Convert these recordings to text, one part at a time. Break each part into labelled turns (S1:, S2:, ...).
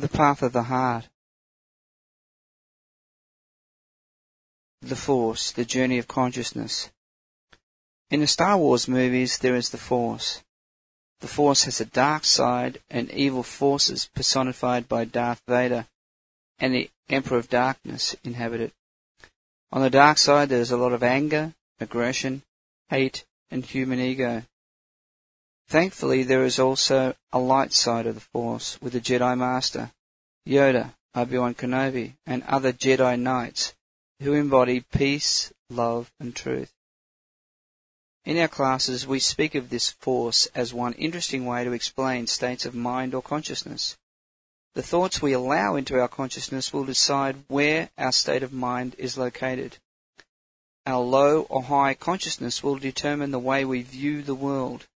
S1: The path of the heart. The Force, the journey of consciousness. In the Star Wars movies, there is the Force. The Force has a dark side and evil forces personified by Darth Vader and the Emperor of Darkness inhabit it. On the dark side, there's a lot of anger, aggression, hate, and human ego. Thankfully, there is also a light side of the Force with the Jedi Master, Yoda, Obi-Wan Kenobi, and other Jedi Knights who embody peace, love, and truth. In our classes, we speak of this force as one interesting way to explain states of mind or consciousness. The thoughts we allow into our consciousness will decide where our state of mind is located. Our low or high consciousness will determine the way we view the world.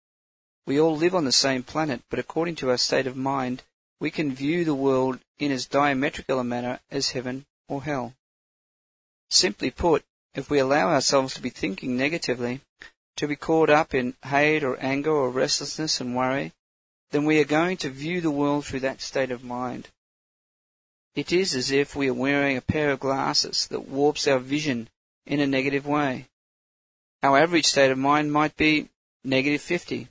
S1: We all live on the same planet, but according to our state of mind, we can view the world in as diametrical a manner as heaven or hell. Simply put, if we allow ourselves to be thinking negatively, to be caught up in hate or anger or restlessness and worry, then we are going to view the world through that state of mind. It is as if we are wearing a pair of glasses that warps our vision in a negative way. Our average state of mind might be negative 50.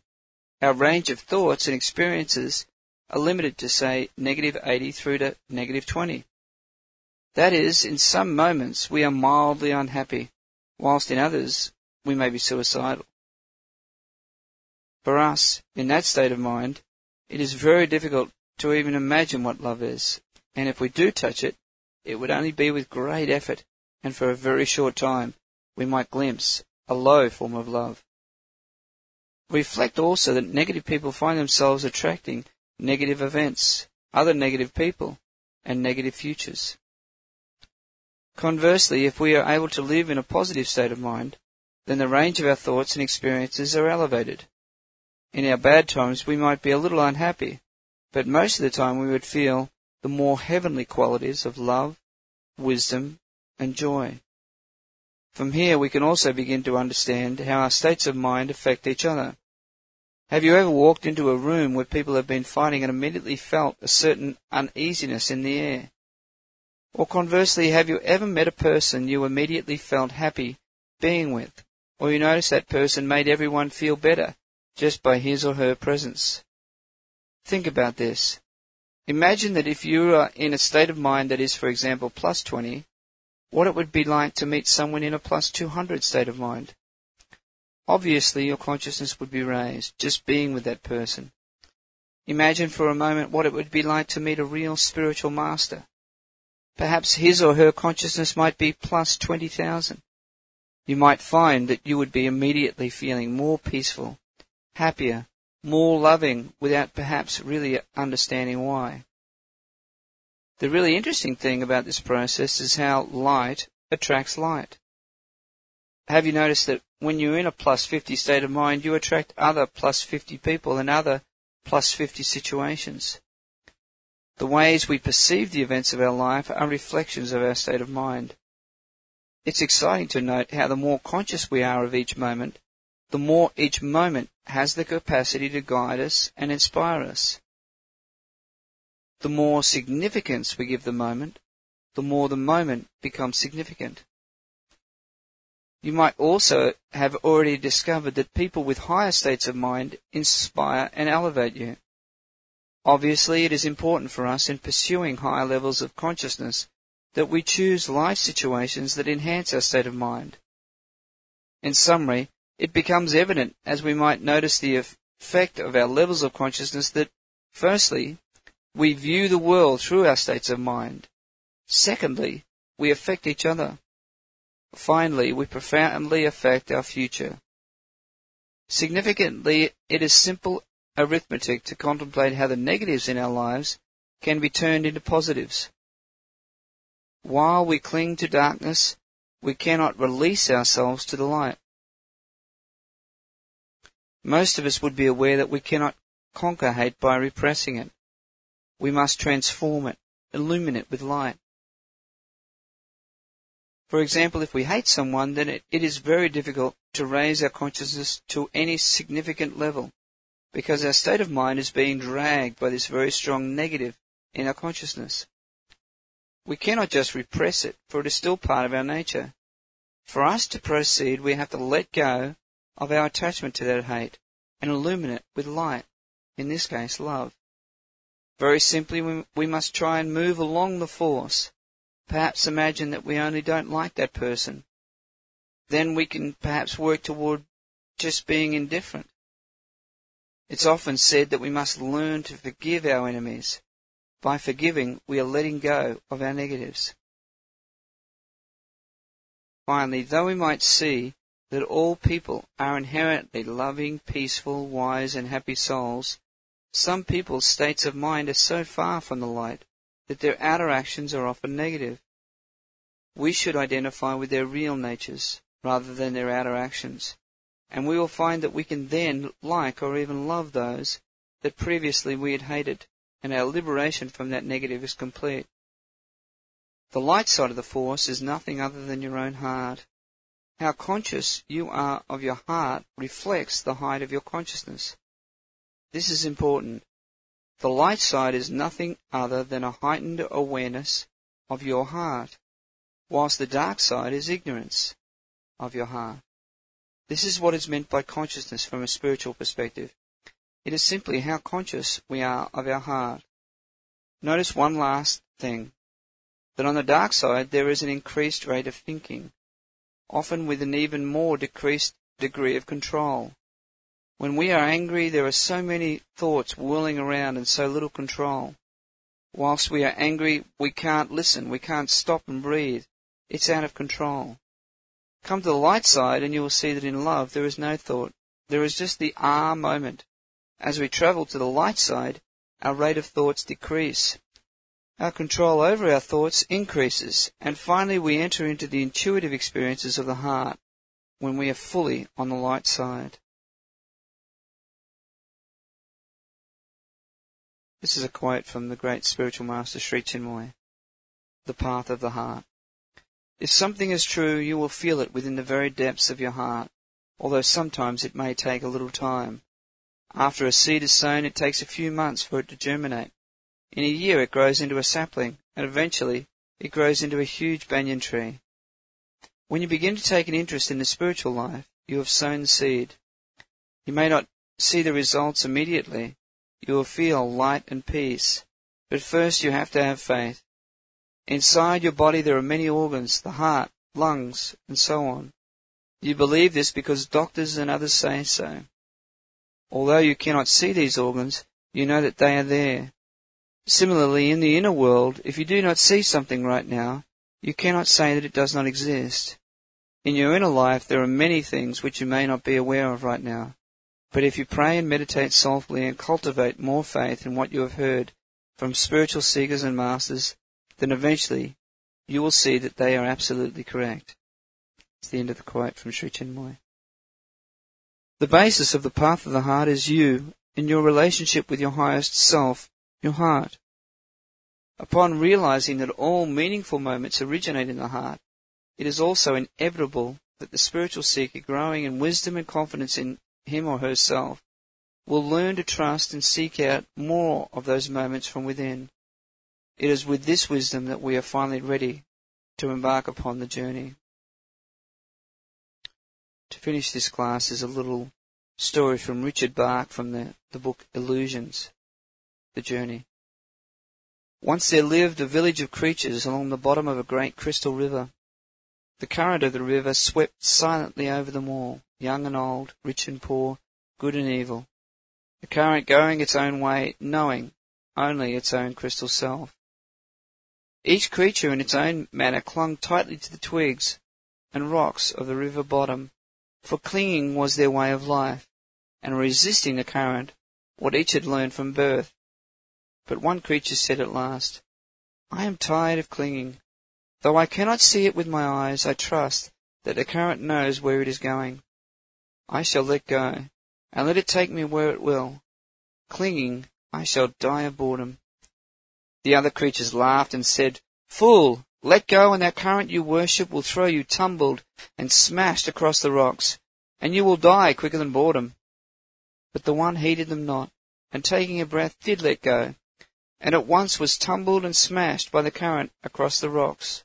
S1: Our range of thoughts and experiences are limited to say negative 80 through to negative 20. That is, in some moments we are mildly unhappy, whilst in others we may be suicidal. For us, in that state of mind, it is very difficult to even imagine what love is, and if we do touch it, it would only be with great effort, and for a very short time we might glimpse a low form of love. Reflect also that negative people find themselves attracting negative events, other negative people, and negative futures. Conversely, if we are able to live in a positive state of mind, then the range of our thoughts and experiences are elevated. In our bad times, we might be a little unhappy, but most of the time we would feel the more heavenly qualities of love, wisdom, and joy. From here, we can also begin to understand how our states of mind affect each other. Have you ever walked into a room where people have been fighting and immediately felt a certain uneasiness in the air? Or conversely, have you ever met a person you immediately felt happy being with? Or you noticed that person made everyone feel better just by his or her presence? Think about this. Imagine that if you are in a state of mind that is, for example, plus 20, what it would be like to meet someone in a plus 200 state of mind. Obviously, your consciousness would be raised just being with that person. Imagine for a moment what it would be like to meet a real spiritual master. Perhaps his or her consciousness might be plus 20,000. You might find that you would be immediately feeling more peaceful, happier, more loving without perhaps really understanding why. The really interesting thing about this process is how light attracts light. Have you noticed that when you're in a plus 50 state of mind, you attract other plus 50 people and other plus 50 situations? The ways we perceive the events of our life are reflections of our state of mind. It's exciting to note how the more conscious we are of each moment, the more each moment has the capacity to guide us and inspire us. The more significance we give the moment, the more the moment becomes significant. You might also have already discovered that people with higher states of mind inspire and elevate you. Obviously, it is important for us in pursuing higher levels of consciousness that we choose life situations that enhance our state of mind. In summary, it becomes evident as we might notice the effect of our levels of consciousness that, firstly, we view the world through our states of mind. Secondly, we affect each other. Finally, we profoundly affect our future. Significantly, it is simple arithmetic to contemplate how the negatives in our lives can be turned into positives. While we cling to darkness, we cannot release ourselves to the light. Most of us would be aware that we cannot conquer hate by repressing it. We must transform it, illumine it with light. For example, if we hate someone, then it, it is very difficult to raise our consciousness to any significant level because our state of mind is being dragged by this very strong negative in our consciousness. We cannot just repress it, for it is still part of our nature. For us to proceed, we have to let go of our attachment to that hate and illumine it with light, in this case, love. Very simply, we must try and move along the force. Perhaps imagine that we only don't like that person. Then we can perhaps work toward just being indifferent. It's often said that we must learn to forgive our enemies. By forgiving, we are letting go of our negatives. Finally, though we might see that all people are inherently loving, peaceful, wise, and happy souls, some people's states of mind are so far from the light that their outer actions are often negative. We should identify with their real natures rather than their outer actions and we will find that we can then like or even love those that previously we had hated, and our liberation from that negative is complete. The light side of the force is nothing other than your own heart. How conscious you are of your heart reflects the height of your consciousness. This is important. The light side is nothing other than a heightened awareness of your heart, whilst the dark side is ignorance of your heart. This is what is meant by consciousness from a spiritual perspective. It is simply how conscious we are of our heart. Notice one last thing that on the dark side there is an increased rate of thinking, often with an even more decreased degree of control. When we are angry, there are so many thoughts whirling around and so little control. Whilst we are angry, we can't listen, we can't stop and breathe. It's out of control. Come to the light side and you will see that in love there is no thought. There is just the ah moment. As we travel to the light side, our rate of thoughts decrease. Our control over our thoughts increases, and finally we enter into the intuitive experiences of the heart when we are fully on the light side. This is a quote from the great spiritual master Sri Chinmoy, The Path of the Heart. If something is true, you will feel it within the very depths of your heart, although sometimes it may take a little time. After a seed is sown, it takes a few months for it to germinate. In a year, it grows into a sapling, and eventually, it grows into a huge banyan tree. When you begin to take an interest in the spiritual life, you have sown the seed. You may not see the results immediately. You will feel light and peace. But first you have to have faith. Inside your body there are many organs, the heart, lungs, and so on. You believe this because doctors and others say so. Although you cannot see these organs, you know that they are there. Similarly, in the inner world, if you do not see something right now, you cannot say that it does not exist. In your inner life, there are many things which you may not be aware of right now. But if you pray and meditate softly and cultivate more faith in what you have heard from spiritual seekers and masters, then eventually you will see that they are absolutely correct. It's the end of the quote from Sri Chinmoy. The basis of the path of the heart is you in your relationship with your highest self, your heart. Upon realizing that all meaningful moments originate in the heart, it is also inevitable that the spiritual seeker growing in wisdom and confidence in him or herself will learn to trust and seek out more of those moments from within. It is with this wisdom that we are finally ready to embark upon the journey. To finish this class is a little story from Richard Bach from the, the book Illusions, The Journey. Once there lived a village of creatures along the bottom of a great crystal river. The current of the river swept silently over them all, young and old, rich and poor, good and evil. The current going its own way, knowing only its own crystal self. Each creature in its own manner clung tightly to the twigs and rocks of the river bottom, for clinging was their way of life, and resisting the current, what each had learned from birth. But one creature said at last, I am tired of clinging. Though I cannot see it with my eyes, I trust that the current knows where it is going. I shall let go, and let it take me where it will. Clinging, I shall die of boredom. The other creatures laughed and said, Fool, let go and that current you worship will throw you tumbled and smashed across the rocks, and you will die quicker than boredom. But the one heeded them not, and taking a breath did let go, and at once was tumbled and smashed by the current across the rocks.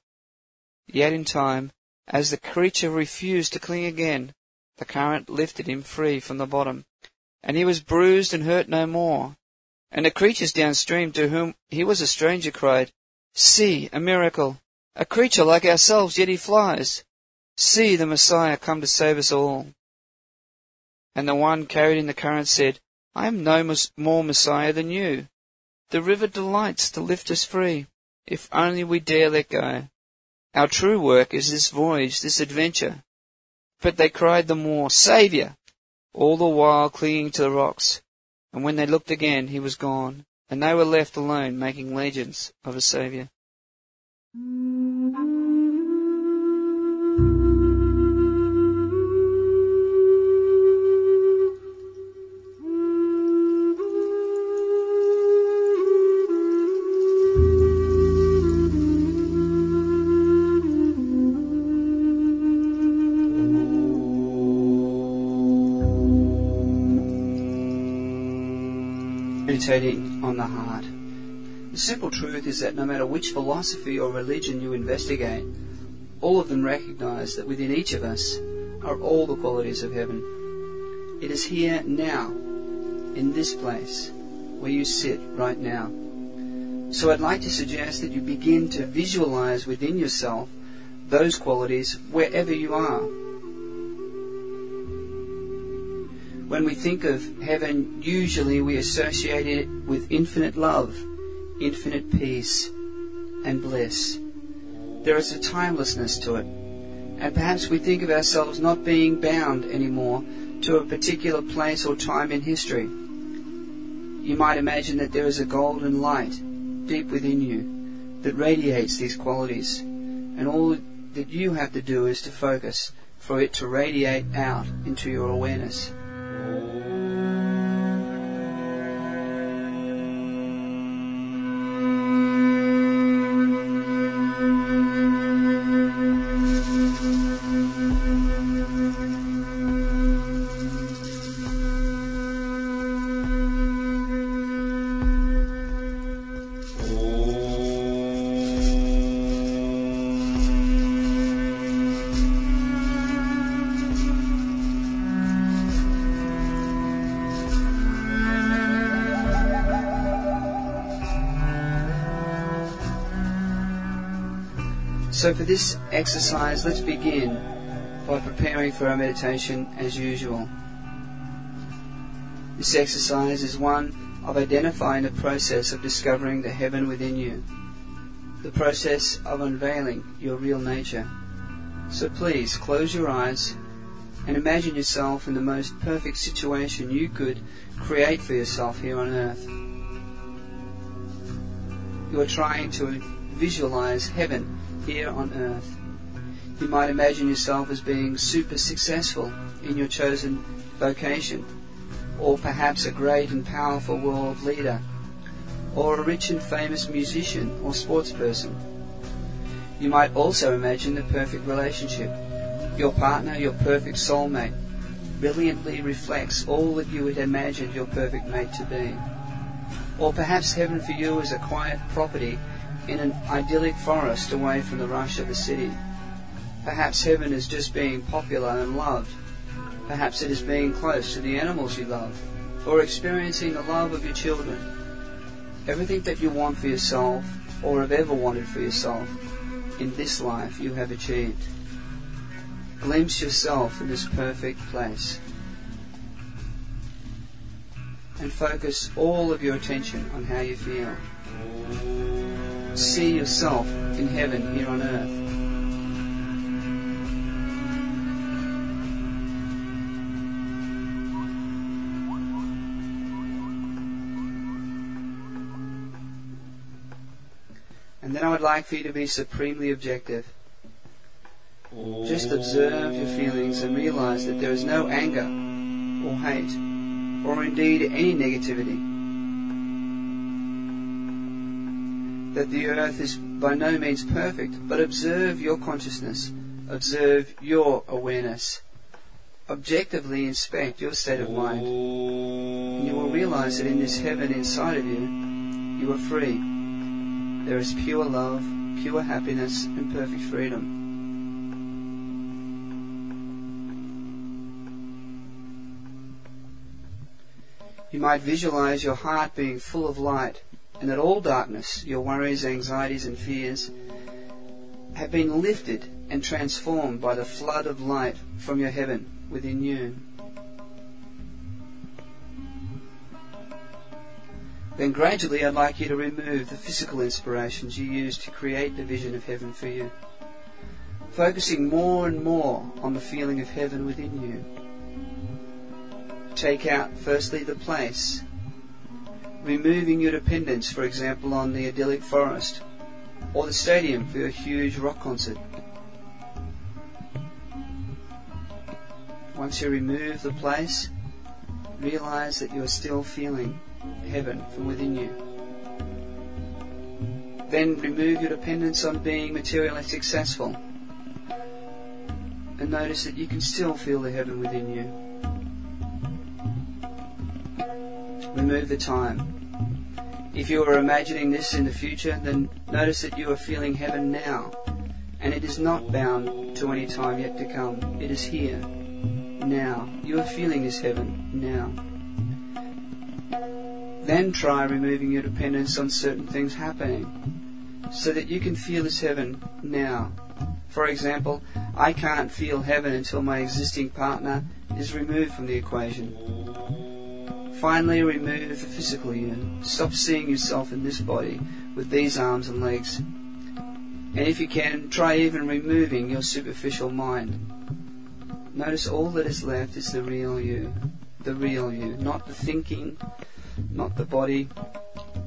S1: Yet in time, as the creature refused to cling again, the current lifted him free from the bottom, and he was bruised and hurt no more. And the creatures downstream to whom he was a stranger cried, See, a miracle! A creature like ourselves, yet he flies. See the Messiah come to save us all. And the one carried in the current said, I am no more Messiah than you. The river delights to lift us free, if only we dare let go. Our true work is this voyage, this adventure. But they cried the more, Saviour! All the while clinging to the rocks. And when they looked again, he was gone, and they were left alone making legends of a Saviour. On the heart. The simple truth is that no matter which philosophy or religion you investigate, all of them recognize that within each of us are all the qualities of heaven. It is here now, in this place, where you sit right now. So I'd like to suggest that you begin to visualize within yourself those qualities wherever you are. When we think of heaven, usually we associate it with infinite love, infinite peace, and bliss. There is a timelessness to it. And perhaps we think of ourselves not being bound anymore to a particular place or time in history. You might imagine that there is a golden light deep within you that radiates these qualities. And all that you have to do is to focus for it to radiate out into your awareness. So for this exercise, let's begin by preparing for our meditation as usual. This exercise is one of identifying the process of discovering the heaven within you, the process of unveiling your real nature. So please close your eyes and imagine yourself in the most perfect situation you could create for yourself here on earth. You are trying to visualize heaven here on earth. You might imagine yourself as being super successful in your chosen vocation, or perhaps a great and powerful world leader, or a rich and famous musician or sports person. You might also imagine the perfect relationship. Your partner, your perfect soulmate, brilliantly reflects all that you had imagined your perfect mate to be. Or perhaps heaven for you is a quiet property in an idyllic forest away from the rush of the city. Perhaps heaven is just being popular and loved. Perhaps it is being close to the animals you love, or experiencing the love of your children. Everything that you want for yourself, or have ever wanted for yourself, in this life you have achieved. Glimpse yourself in this perfect place. And focus all of your attention on how you feel see yourself in heaven here on earth. And then I would like for you to be supremely objective. Just observe your feelings and realize that there is no anger or hate or indeed any negativity. That the earth is by no means perfect, but observe your consciousness, observe your awareness. Objectively inspect your state of mind. And you will realize that in this heaven inside of you, You are free. There is pure love, pure happiness, and perfect freedom. You might visualize your heart being full of light and that all darkness, your worries, anxieties, and fears, have been lifted and transformed by the flood of light from your heaven within you. Then gradually I'd like you to remove the physical inspirations you use to create the vision of heaven for you, focusing more and more on the feeling of heaven within you. Take out firstly the place, removing your dependence, for example, on the idyllic forest or the stadium for your huge rock concert. Once you remove the place, realize that you are still feeling heaven from within you. Then remove your dependence on being materially successful and notice that you can still feel the heaven within you. Remove the time. If you are imagining this in the future, then notice that you are feeling heaven now, and it is not bound to any time yet to come. It is here, now. You are feeling this heaven now. Then try removing your dependence on certain things happening so that you can feel this heaven now. For example, I can't feel heaven until my existing partner is removed from the equation. Finally, remove the physical you. Stop seeing yourself in this body with these arms and legs. And if you can, try even removing your superficial mind. Notice all that is left is the real you. The real you. Not the thinking, not the body,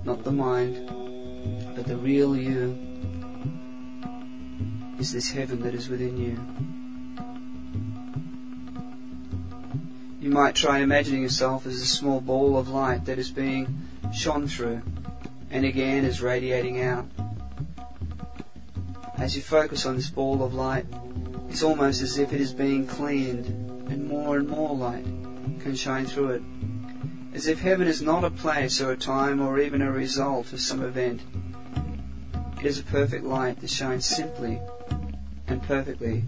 S1: not the mind, but the real you is this heaven that is within you. You might try imagining yourself as a small ball of light that is being shone through and again is radiating out. As you focus on this ball of light, it's almost as if it is being cleaned and more and more light can shine through it as if heaven is not a place or a time or even a result of some event. It is a perfect light that shines simply and perfectly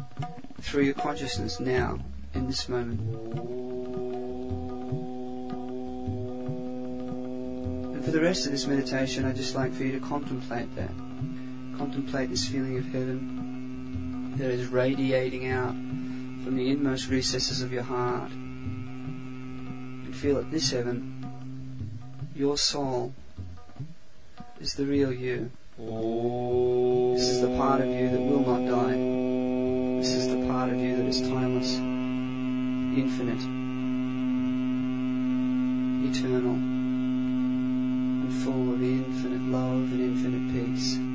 S1: through your consciousness now, in this moment. The rest of this meditation, I'd just like for you to contemplate that. Contemplate this feeling of heaven that is radiating out from the inmost recesses of your heart And feel at this heaven, your soul is the real you. This is the part of you that will not die. This is the part of you that is timeless, infinite, eternal, full of infinite love and infinite peace.